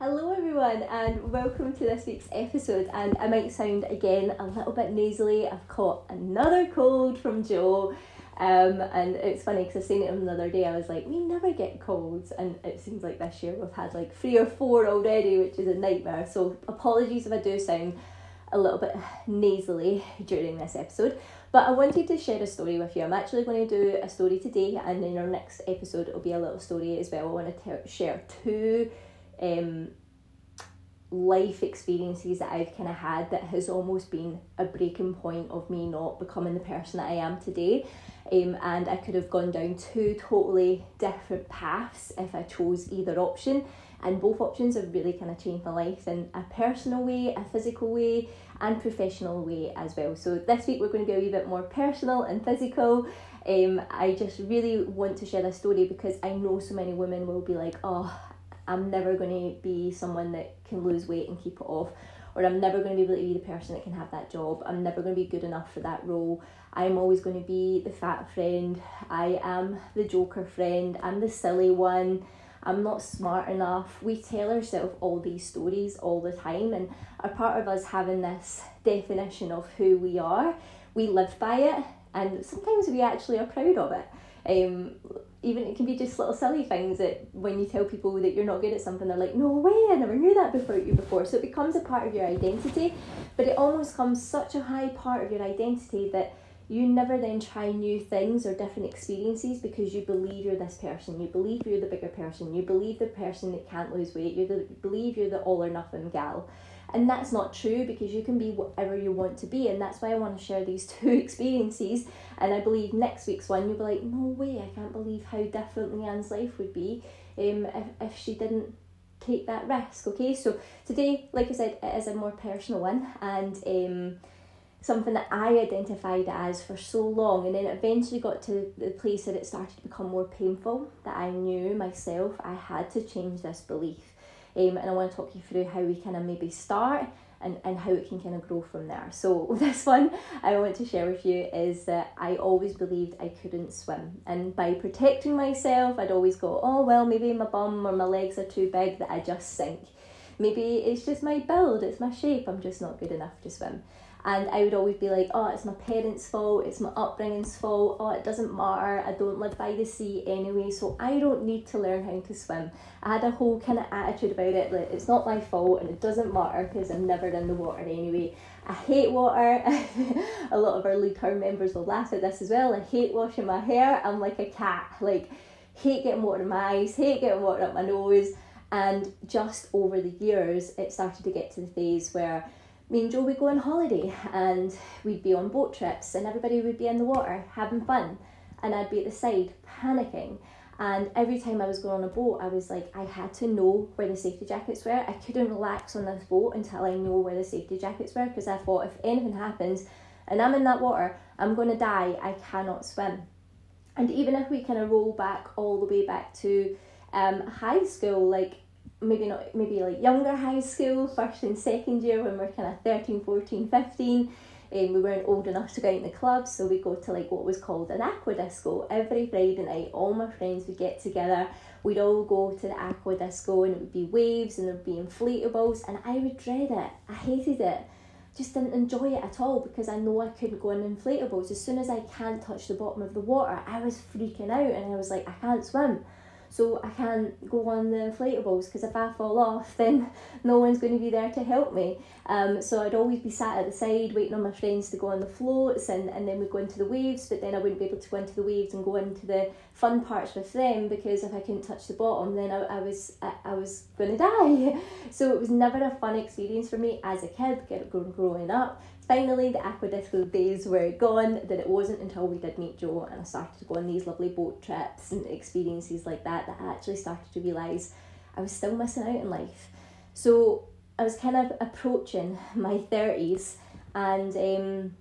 Hello, everyone, and welcome to this week's episode. And I might sound again a little bit nasally. I've caught another cold from Joe, um, and it's funny because I saying it the other day. I was like, we never get colds, and it seems like this year we've had like three or four already, which is a nightmare. So apologies if I do sound a little bit nasally during this episode. But I wanted to share a story with you. I'm actually going to do a story today, and in our next episode, it'll be a little story as well. I want to t- share two um, life experiences that I've kind of had that has almost been a breaking point of me not becoming the person that I am today. Um, and I could have gone down two totally different paths if I chose either option. And both options have really kind of changed my life in a personal way, a physical way, and professional way as well. So this week we're going to go a wee bit more personal and physical. Um, I just really want to share this story because I know so many women will be like, oh, I'm never going to be someone that can lose weight and keep it off, or I'm never going to be able to be the person that can have that job. I'm never going to be good enough for that role. I'm always going to be the fat friend. I am the joker friend. I'm the silly one. I'm not smart enough. We tell ourselves all these stories all the time, and a part of us having this definition of who we are, we live by it, and sometimes we actually are proud of it. Um, even it can be just little silly things that when you tell people that you're not good at something, they're like, "No way! I never knew that before you before." So it becomes a part of your identity, but it almost comes such a high part of your identity that you never then try new things or different experiences because you believe you're this person. You believe you're the bigger person. You believe the person that can't lose weight. You believe you're the all or nothing gal. And that's not true because you can be whatever you want to be. And that's why I want to share these two experiences. And I believe next week's one, you'll be like, no way, I can't believe how different Leanne's life would be um, if, if she didn't take that risk. Okay, so today, like I said, it is a more personal one and um, something that I identified as for so long. And then eventually got to the place that it started to become more painful that I knew myself I had to change this belief. Um, and I want to talk you through how we kind of maybe start and, and how it can kind of grow from there. So, this one I want to share with you is that I always believed I couldn't swim. And by protecting myself, I'd always go, oh, well, maybe my bum or my legs are too big that I just sink. Maybe it's just my build, it's my shape, I'm just not good enough to swim. And I would always be like, oh, it's my parents' fault, it's my upbringing's fault, oh, it doesn't matter, I don't live by the sea anyway, so I don't need to learn how to swim. I had a whole kind of attitude about it, like it's not my fault and it doesn't matter because I'm never in the water anyway. I hate water. a lot of our League Town members will laugh at this as well. I hate washing my hair. I'm like a cat. Like, hate getting water in my eyes, hate getting water up my nose. And just over the years, it started to get to the phase where me and Joe would go on holiday and we'd be on boat trips and everybody would be in the water having fun. And I'd be at the side panicking. And every time I was going on a boat I was like I had to know where the safety jackets were. I couldn't relax on this boat until I know where the safety jackets were because I thought if anything happens and I'm in that water I'm going to die. I cannot swim. And even if we kind of roll back all the way back to um, high school like maybe not maybe like younger high school first and second year when we're kind of 13 14 15 and we weren't old enough to go out in the clubs so we go to like what was called an aqua disco. Every friday night all my friends would get together. We'd all go to the aqua disco and it would be waves and there'd be inflatables and i would dread it. I hated it. Just didn't enjoy it at all because i know i couldn't go on inflatables. As soon as i can't touch the bottom of the water i was freaking out and i was like i can't swim so I can't go on the inflatables because if I fall off, then no one's going to be there to help me. Um, so I'd always be sat at the side waiting on my friends to go on the floats, and, and then we'd go into the waves, but then I wouldn't be able to go into the waves and go into the fun parts with them because if I couldn't touch the bottom, then I, I was I, I was going to die. So it was never a fun experience for me as a kid growing up finally the aquadisco days were gone then it wasn't until we did meet joe and i started to go on these lovely boat trips and experiences like that that i actually started to realise i was still missing out in life. So i was kind of approaching my 30s and um,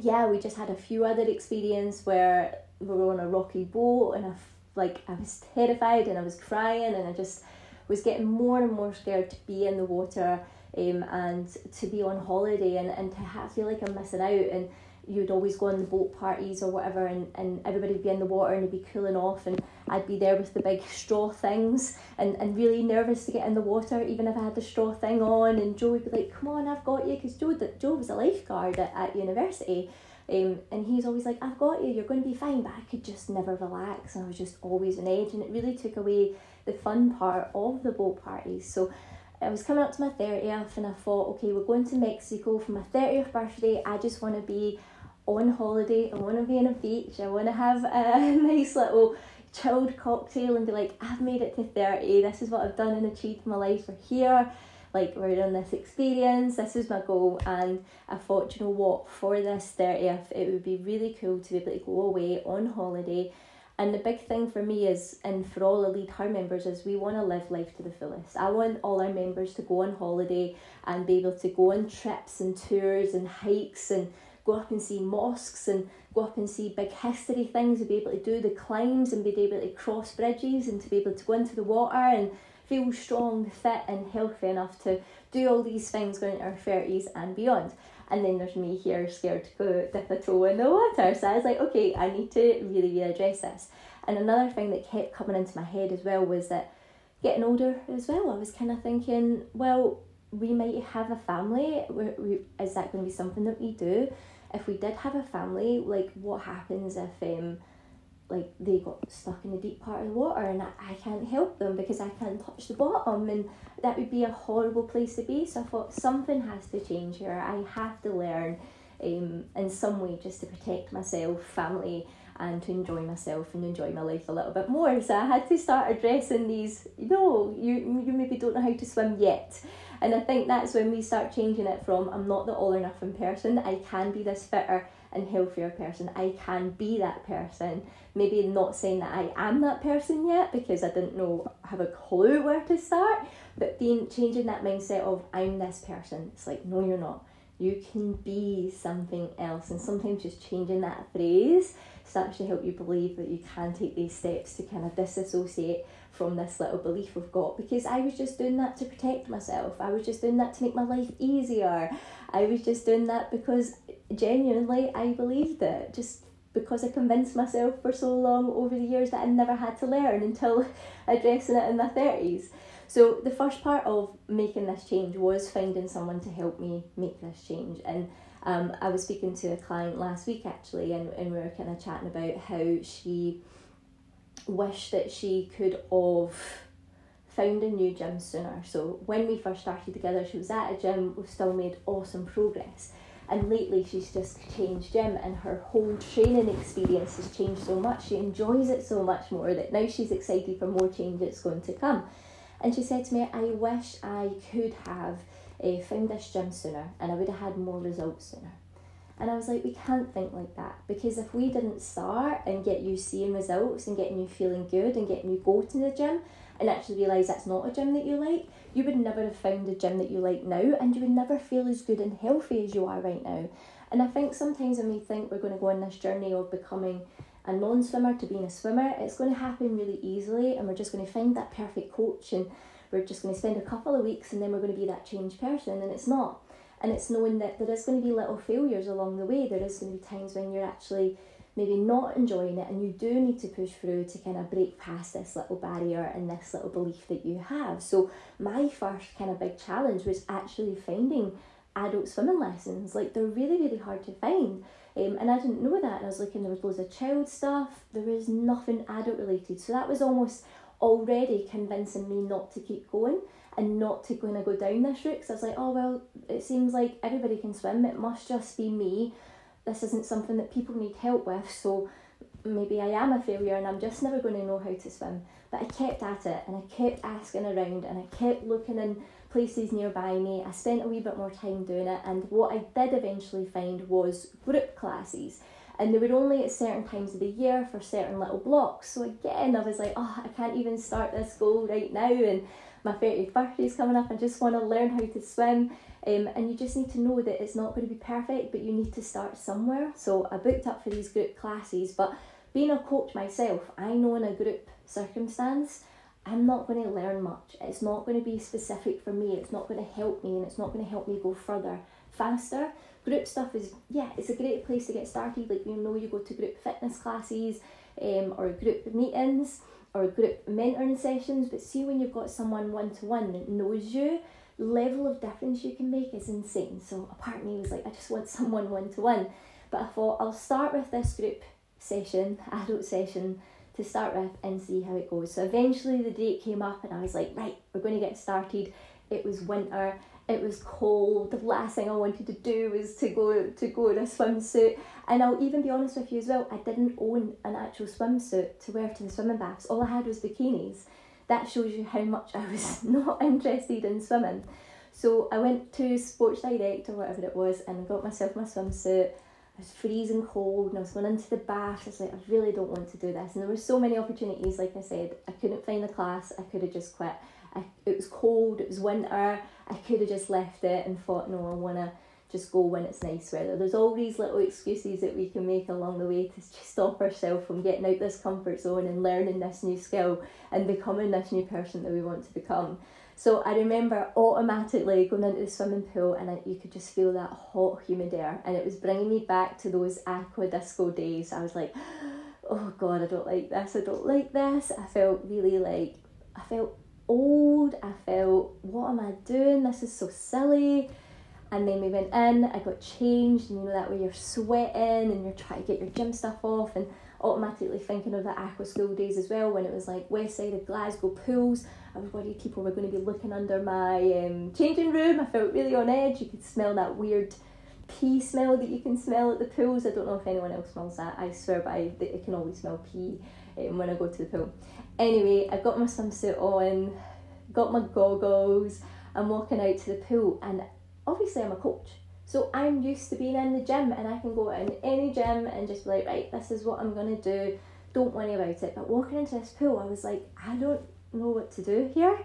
yeah we just had a few other experiences where we were on a rocky boat and I, like i was terrified and i was crying and i just was getting more and more scared to be in the water um, and to be on holiday and, and to have, feel like I'm missing out and you'd always go on the boat parties or whatever and, and everybody would be in the water and you'd be cooling off and I'd be there with the big straw things and, and really nervous to get in the water, even if I had the straw thing on. And Joe would be like, Come on, I've got you. Because Joe, Joe was a lifeguard at, at university. Um, and he's always like, I've got you, you're going to be fine. But I could just never relax. And I was just always on edge. And it really took away the fun part of the boat parties. So I was coming up to my 30th and I thought, okay, we're going to Mexico for my 30th birthday. I just want to be on holiday. I want to be on a beach. I want to have a nice little chilled cocktail and be like, I've made it to 30. This is what I've done and achieved in my life. We're here. Like, we're on this experience. This is my goal. And I thought, you know what, for this 30th, it would be really cool to be able to go away on holiday. And the big thing for me is, and for all Lead Her members, is we want to live life to the fullest. I want all our members to go on holiday and be able to go on trips and tours and hikes and go up and see mosques and go up and see big history things and be able to do the climbs and be able to cross bridges and to be able to go into the water and feel strong, fit, and healthy enough to do all these things going into our 30s and beyond. And then there's me here scared to go dip a toe in the water. So I was like, okay, I need to really, really address this. And another thing that kept coming into my head as well was that getting older as well, I was kind of thinking, well, we might have a family. We, Is that going to be something that we do? if we did have a family, like what happens if um like they got stuck in a deep part of the water and I, I can't help them because I can't touch the bottom and that would be a horrible place to be. So I thought something has to change here. I have to learn um in some way just to protect myself, family and to enjoy myself and enjoy my life a little bit more. So I had to start addressing these, no, you you maybe don't know how to swim yet. And I think that's when we start changing it from I'm not the all or nothing person, I can be this fitter and healthier person. I can be that person. Maybe not saying that I am that person yet because I didn't know have a clue where to start, but being changing that mindset of I'm this person. It's like no you're not. You can be something else and sometimes just changing that phrase starts to help you believe that you can take these steps to kind of disassociate from this little belief we've got because I was just doing that to protect myself. I was just doing that to make my life easier. I was just doing that because genuinely I believed it. Just because I convinced myself for so long over the years that I never had to learn until addressing it in my 30s. So the first part of making this change was finding someone to help me make this change. And um, I was speaking to a client last week actually, and, and we were kind of chatting about how she wished that she could have found a new gym sooner. So when we first started together, she was at a gym, we've still made awesome progress. And lately she's just changed gym and her whole training experience has changed so much. She enjoys it so much more that now she's excited for more change that's going to come. And she said to me, I wish I could have uh, found this gym sooner and I would have had more results sooner. And I was like, we can't think like that because if we didn't start and get you seeing results and getting you feeling good and getting you go to the gym and actually realise that's not a gym that you like, you would never have found a gym that you like now and you would never feel as good and healthy as you are right now. And I think sometimes when we think we're going to go on this journey of becoming a non swimmer to being a swimmer, it's going to happen really easily and we're just going to find that perfect coach and we're just going to spend a couple of weeks and then we're going to be that changed person and it's not and it's knowing that there is going to be little failures along the way there is going to be times when you're actually maybe not enjoying it and you do need to push through to kind of break past this little barrier and this little belief that you have so my first kind of big challenge was actually finding adult swimming lessons like they're really really hard to find um, and I didn't know that and I was looking there was loads of child stuff there was nothing adult related so that was almost already convincing me not to keep going and not to kind of go down this route because I was like, oh well, it seems like everybody can swim. It must just be me. This isn't something that people need help with, so maybe I am a failure and I'm just never going to know how to swim. But I kept at it and I kept asking around and I kept looking in places nearby me. I spent a wee bit more time doing it, and what I did eventually find was group classes. And they were only at certain times of the year for certain little blocks. So again, I was like, oh, I can't even start this goal right now. And my 30th birthday is coming up. I just want to learn how to swim. Um, and you just need to know that it's not going to be perfect, but you need to start somewhere. So I booked up for these group classes, but being a coach myself, I know in a group circumstance, I'm not going to learn much. It's not going to be specific for me. It's not going to help me, and it's not going to help me go further faster. Group stuff is yeah, it's a great place to get started. Like you know, you go to group fitness classes um, or group meetings or group mentoring sessions, but see when you've got someone one to one that knows you, level of difference you can make is insane. So a part of me was like, I just want someone one to one. But I thought I'll start with this group session, adult session, to start with and see how it goes. So eventually the date came up and I was like, right, we're going to get started. It was winter, it was cold. The last thing I wanted to do was to go to go in a swimsuit. And I'll even be honest with you as well, I didn't own an actual swimsuit to wear to the swimming baths. All I had was bikinis. That shows you how much I was not interested in swimming. So I went to Sports Direct or whatever it was and got myself my swimsuit I was freezing cold and I was going into the bath. I was like, I really don't want to do this. And there were so many opportunities, like I said, I couldn't find the class, I could have just quit. I, it was cold, it was winter, I could have just left it and thought, no, I want to just go when it's nice weather. There's all these little excuses that we can make along the way to stop ourselves from getting out this comfort zone and learning this new skill and becoming this new person that we want to become. So I remember automatically going into the swimming pool and I, you could just feel that hot, humid air, and it was bringing me back to those aqua disco days. I was like, oh god, I don't like this, I don't like this. I felt really like, I felt old, I felt, what am I doing? This is so silly. And then we went in, I got changed, and you know that way you're sweating and you're trying to get your gym stuff off, and automatically thinking of the aqua disco days as well when it was like west side of Glasgow pools I was worried people were going to be looking under my um, changing room. I felt really on edge. You could smell that weird pee smell that you can smell at the pools. I don't know if anyone else smells that. I swear by I can always smell pee um, when I go to the pool. Anyway, I got my swimsuit on, got my goggles. I'm walking out to the pool, and obviously I'm a coach. So I'm used to being in the gym and I can go in any gym and just be like, right, this is what I'm gonna do. Don't worry about it. But walking into this pool, I was like, I don't know what to do here.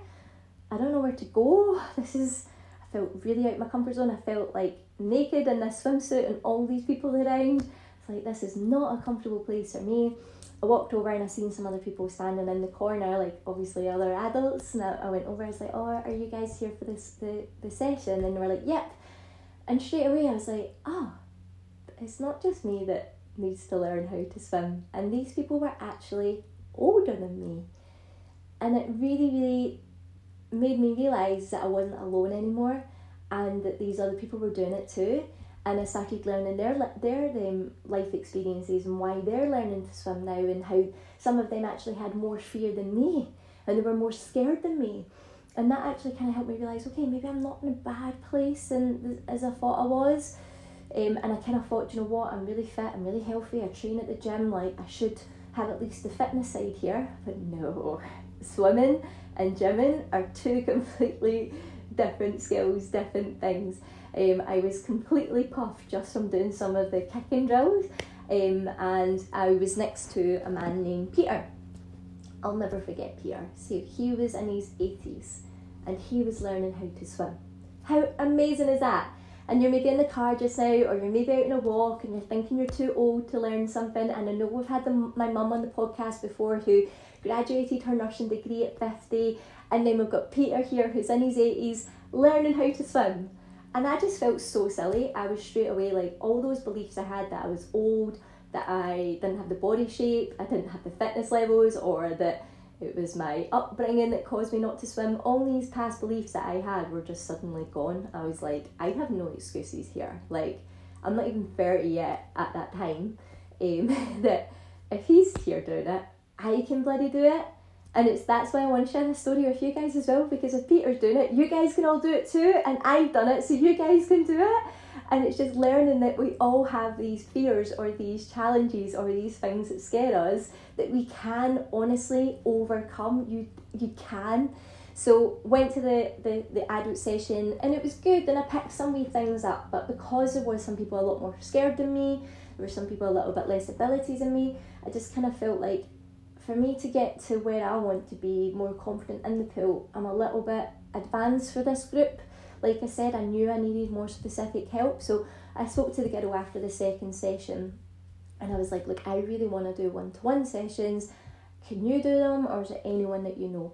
I don't know where to go. This is, I felt really out of my comfort zone. I felt like naked in this swimsuit and all these people around. It's like, this is not a comfortable place for me. I walked over and I seen some other people standing in the corner, like obviously other adults. And I, I went over, I was like, oh, are you guys here for this the, the session? And they were like, yep. And straight away I was like, oh, it's not just me that needs to learn how to swim. And these people were actually older than me and it really really made me realize that I wasn't alone anymore and that these other people were doing it too and I started learning their their um, life experiences and why they're learning to swim now and how some of them actually had more fear than me and they were more scared than me. And that actually kind of helped me realize okay maybe I'm not in a bad place and as I thought I was. Um, and I kind of thought you know what? I'm really fit I'm really healthy I train at the gym like I should have at least the fitness side here. But no swimming and gymming are two completely different skills, different things. Um, I was completely puffed just from doing some of the kicking drills, um, and I was next to a man named Peter. I'll never forget Peter. So he was in his 80s and he was learning how to swim. How amazing is that? And you're maybe in the car just now, or you're maybe out on a walk and you're thinking you're too old to learn something. And I know we've had the, my mum on the podcast before who graduated her nursing degree at 50, and then we've got Peter here who's in his 80s learning how to swim. And I just felt so silly. I was straight away like all those beliefs I had that I was old, that I didn't have the body shape, I didn't have the fitness levels, or that it was my upbringing that caused me not to swim. All these past beliefs that I had were just suddenly gone. I was like, I have no excuses here. Like, I'm not even 30 yet at that time. Um, that if he's here doing it, I can bloody do it. And it's that's why I want to share this story with you guys as well, because if Peter's doing it, you guys can all do it too, and I've done it, so you guys can do it. And it's just learning that we all have these fears or these challenges or these things that scare us that we can honestly overcome. You you can. So went to the, the, the adult session and it was good and I picked some wee things up, but because there was some people a lot more scared than me, there were some people a little bit less abilities than me, I just kind of felt like for me to get to where I want to be more confident in the pool, I'm a little bit advanced for this group. Like I said, I knew I needed more specific help, so I spoke to the girl after the second session and I was like, Look, I really want to do one to one sessions. Can you do them, or is it anyone that you know?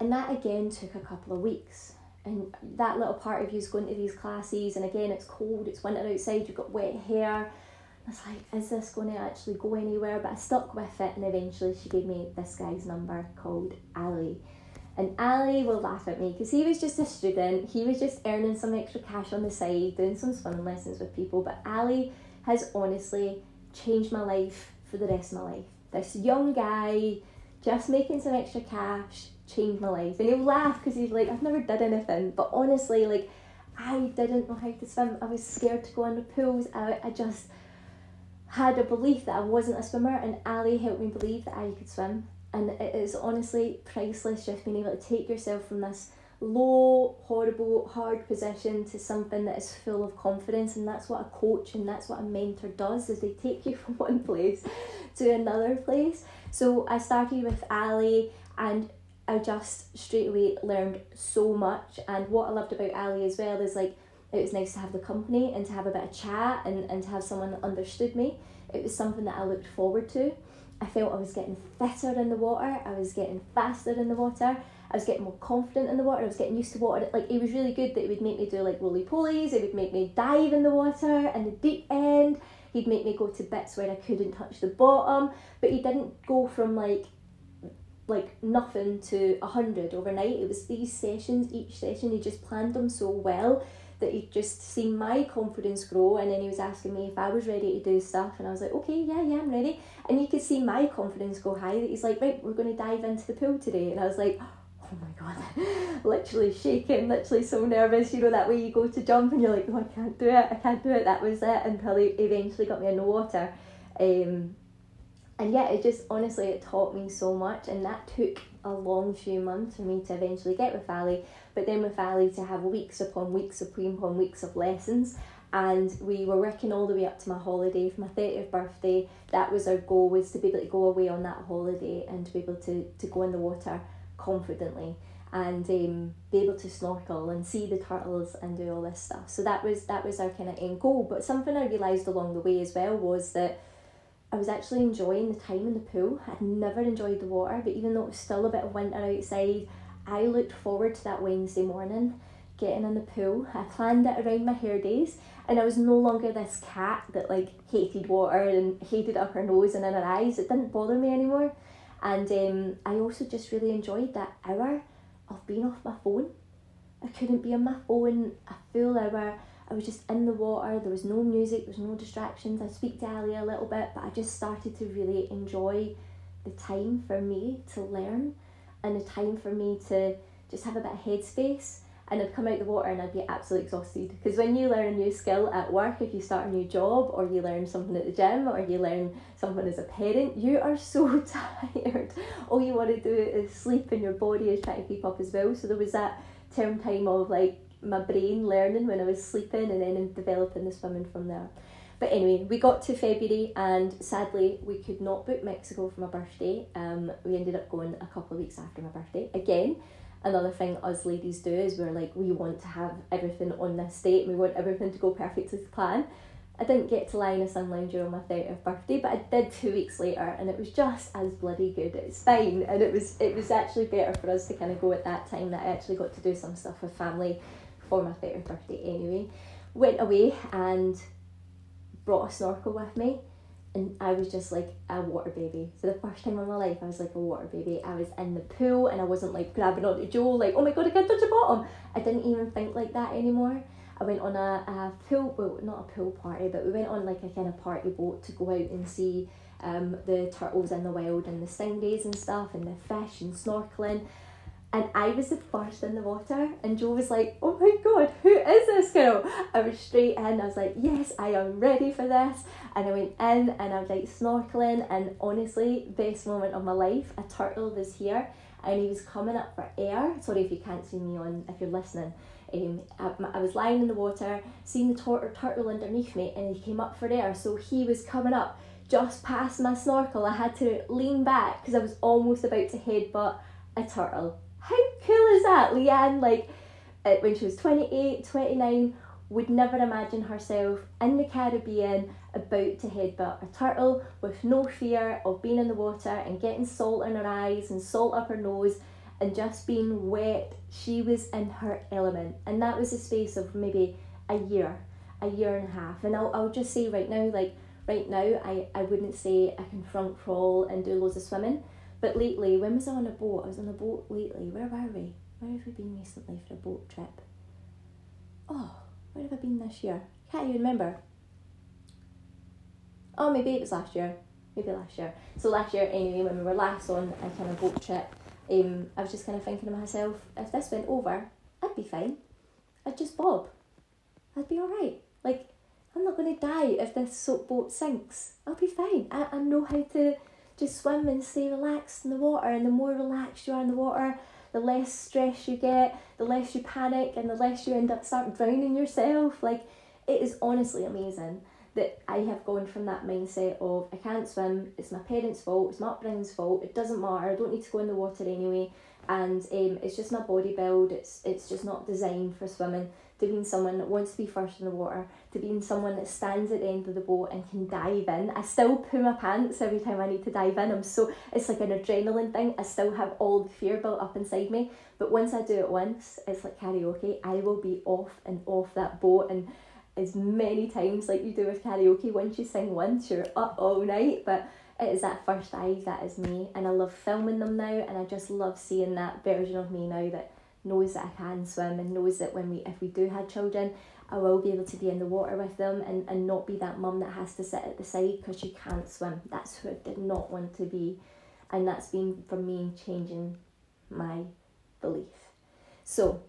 And that again took a couple of weeks. And that little part of you is going to these classes, and again, it's cold, it's winter outside, you've got wet hair, I was like, is this going to actually go anywhere? But I stuck with it, and eventually she gave me this guy's number called Ali. And Ali will laugh at me because he was just a student. He was just earning some extra cash on the side, doing some swimming lessons with people. But Ali has honestly changed my life for the rest of my life. This young guy, just making some extra cash, changed my life. And he'll laugh because he's like, I've never done anything. But honestly, like, I didn't know how to swim. I was scared to go in the pools. I, I just had a belief that I wasn't a swimmer, and Ali helped me believe that I could swim. And it is honestly priceless just being able to take yourself from this low, horrible, hard position to something that is full of confidence. And that's what a coach and that's what a mentor does is they take you from one place to another place. So I started with Ali and I just straight away learned so much. And what I loved about Ali as well is like it was nice to have the company and to have a bit of chat and, and to have someone that understood me. It was something that I looked forward to. I felt I was getting fitter in the water, I was getting faster in the water, I was getting more confident in the water, I was getting used to water. Like it was really good that it would make me do like roly polies, it would make me dive in the water and the deep end, he'd make me go to bits where I couldn't touch the bottom, but he didn't go from like like nothing to a hundred overnight. It was these sessions, each session he just planned them so well that he'd just seen my confidence grow and then he was asking me if I was ready to do stuff and I was like, okay, yeah, yeah, I'm ready. And you could see my confidence go high that he's like, right, we're going to dive into the pool today. And I was like, oh my god, literally shaking, literally so nervous. You know, that way you go to jump and you're like, oh, I can't do it, I can't do it. That was it until he eventually got me in the water. Um, and yeah, it just honestly, it taught me so much. And that took a long few months for me to eventually get with Ali but then with Ali to have weeks upon weeks upon weeks of lessons. And we were working all the way up to my holiday for my 30th birthday. That was our goal was to be able to go away on that holiday and to be able to, to go in the water confidently and um, be able to snorkel and see the turtles and do all this stuff. So that was that was our kind of end goal. But something i realized along the way as well was that I was actually enjoying the time in the pool. I'd never enjoyed the water, but even though it was still a bit of winter outside, I looked forward to that Wednesday morning getting in the pool. I planned it around my hair days and I was no longer this cat that like hated water and hated up her nose and in her eyes. It didn't bother me anymore. And um, I also just really enjoyed that hour of being off my phone. I couldn't be on my phone a full hour. I was just in the water. There was no music, there was no distractions. I speak to Ali a little bit, but I just started to really enjoy the time for me to learn and the time for me to just have a bit of headspace and I'd come out the water and I'd be absolutely exhausted. Because when you learn a new skill at work, if you start a new job or you learn something at the gym or you learn something as a parent, you are so tired. All you want to do is sleep and your body is trying to keep up as well. So there was that term time of like my brain learning when I was sleeping and then developing the swimming from there. But anyway, we got to February and sadly we could not book Mexico for my birthday. Um, we ended up going a couple of weeks after my birthday. Again, another thing us ladies do is we're like, we want to have everything on this date and we want everything to go perfectly to plan. I didn't get to lie in a sun lounger on my 30th birthday, but I did two weeks later and it was just as bloody good. It's fine and it was it was actually better for us to kind of go at that time that I actually got to do some stuff with family for my 30th birthday anyway. Went away and brought a snorkel with me and I was just like a water baby. So the first time in my life I was like a water baby. I was in the pool and I wasn't like grabbing onto Joe like, oh my god, I can't touch the bottom. I didn't even think like that anymore. I went on a, a pool, well, not a pool party, but we went on like a kind of party boat to go out and see um, the turtles in the wild and the stingrays and stuff and the fish and snorkeling and I was the first in the water, and Joe was like, "Oh my god, who is this girl?" I was straight in. I was like, "Yes, I am ready for this." And I went in, and I was like snorkeling, and honestly, best moment of my life. A turtle was here, and he was coming up for air. Sorry if you can't see me on if you're listening. Um, I, I was lying in the water, seeing the tor- turtle underneath me, and he came up for air. So he was coming up just past my snorkel. I had to lean back because I was almost about to headbutt a turtle cool is that? Leanne, like, uh, when she was 28, 29, would never imagine herself in the Caribbean about to headbutt a turtle with no fear of being in the water and getting salt in her eyes and salt up her nose and just being wet. She was in her element. And that was a space of maybe a year, a year and a half. And I'll, I'll just say right now, like, right now I, I wouldn't say I can front crawl and do loads of swimming. But lately, when was I on a boat? I was on a boat lately. Where were we? Where have we been recently for a boat trip? Oh, where have I been this year? Can't even remember. Oh, maybe it was last year. Maybe last year. So last year, anyway, when we were last on a kind of boat trip, um, I was just kind of thinking to myself, if this went over, I'd be fine. I'd just bob. I'd be alright. Like, I'm not going to die if this soap boat sinks. I'll be fine. I, I know how to just swim and stay relaxed in the water. And the more relaxed you are in the water, the less stress you get, the less you panic, and the less you end up start drowning yourself. Like, it is honestly amazing that I have gone from that mindset of I can't swim, it's my parents' fault, it's my upbringing's fault, it doesn't matter, I don't need to go in the water anyway, and um, it's just my body build, it's it's just not designed for swimming, to being someone that wants to be first in the water, to being someone that stands at the end of the boat and can dive in. I still poo my pants every time I need to dive in. I'm so it's like an adrenaline thing. I still have all the fear built up inside me. But once I do it once, it's like karaoke. I will be off and off that boat and as many times like you do with karaoke. Once you sing once, you're up all night. But it is that first dive that is me, and I love filming them now, and I just love seeing that version of me now that knows that I can swim and knows that when we if we do have children, I will be able to be in the water with them and, and not be that mum that has to sit at the side because she can't swim. That's who I did not want to be, and that's been for me changing my belief. So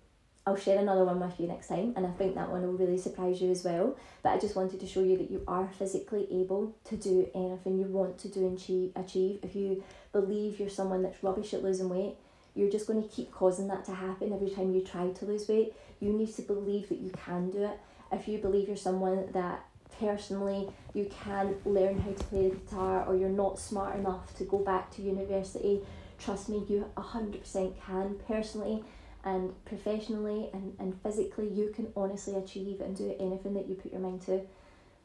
I'll share another one with you next time, and I think that one will really surprise you as well. But I just wanted to show you that you are physically able to do anything you want to do and achieve. achieve. If you believe you're someone that's rubbish at losing weight, you're just going to keep causing that to happen every time you try to lose weight. You need to believe that you can do it. If you believe you're someone that personally you can learn how to play the guitar or you're not smart enough to go back to university, trust me, you 100% can personally and professionally and, and physically you can honestly achieve and do anything that you put your mind to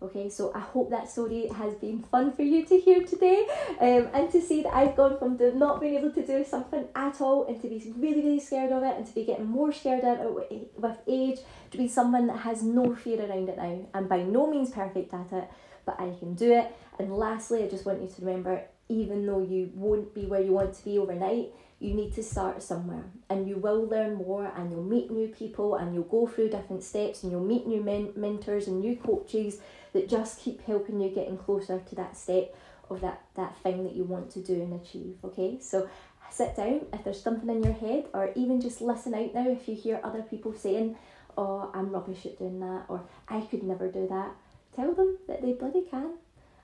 okay so i hope that story has been fun for you to hear today um, and to see that i've gone from not being able to do something at all and to be really really scared of it and to be getting more scared of it with age to be someone that has no fear around it now and by no means perfect at it but i can do it. And lastly i just want you to remember even though you won't be where you want to be overnight you need to start somewhere. And you will learn more and you'll meet new people and you'll go through different steps and you'll meet new men- mentors and new coaches that just keep helping you getting closer to that step of that that thing that you want to do and achieve okay so sit down if there's something in your head or even just listen out now if you hear other people saying oh i'm rubbish at doing that or i could never do that tell them that they bloody can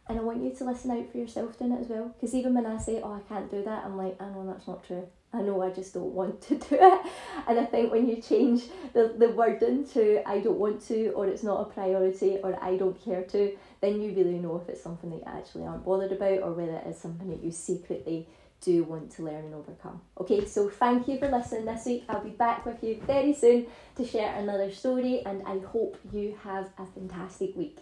and I want you to listen out for yourself doing it as well. Because even when I say, oh, I can't do that, I'm like, I know that's not true. I know I just don't want to do it. And I think when you change the, the wording to I don't want to, or it's not a priority, or I don't care to, then you really know if it's something that you actually aren't bothered about, or whether it is something that you secretly do want to learn and overcome. Okay, so thank you for listening this week. I'll be back with you very soon to share another story, and I hope you have a fantastic week.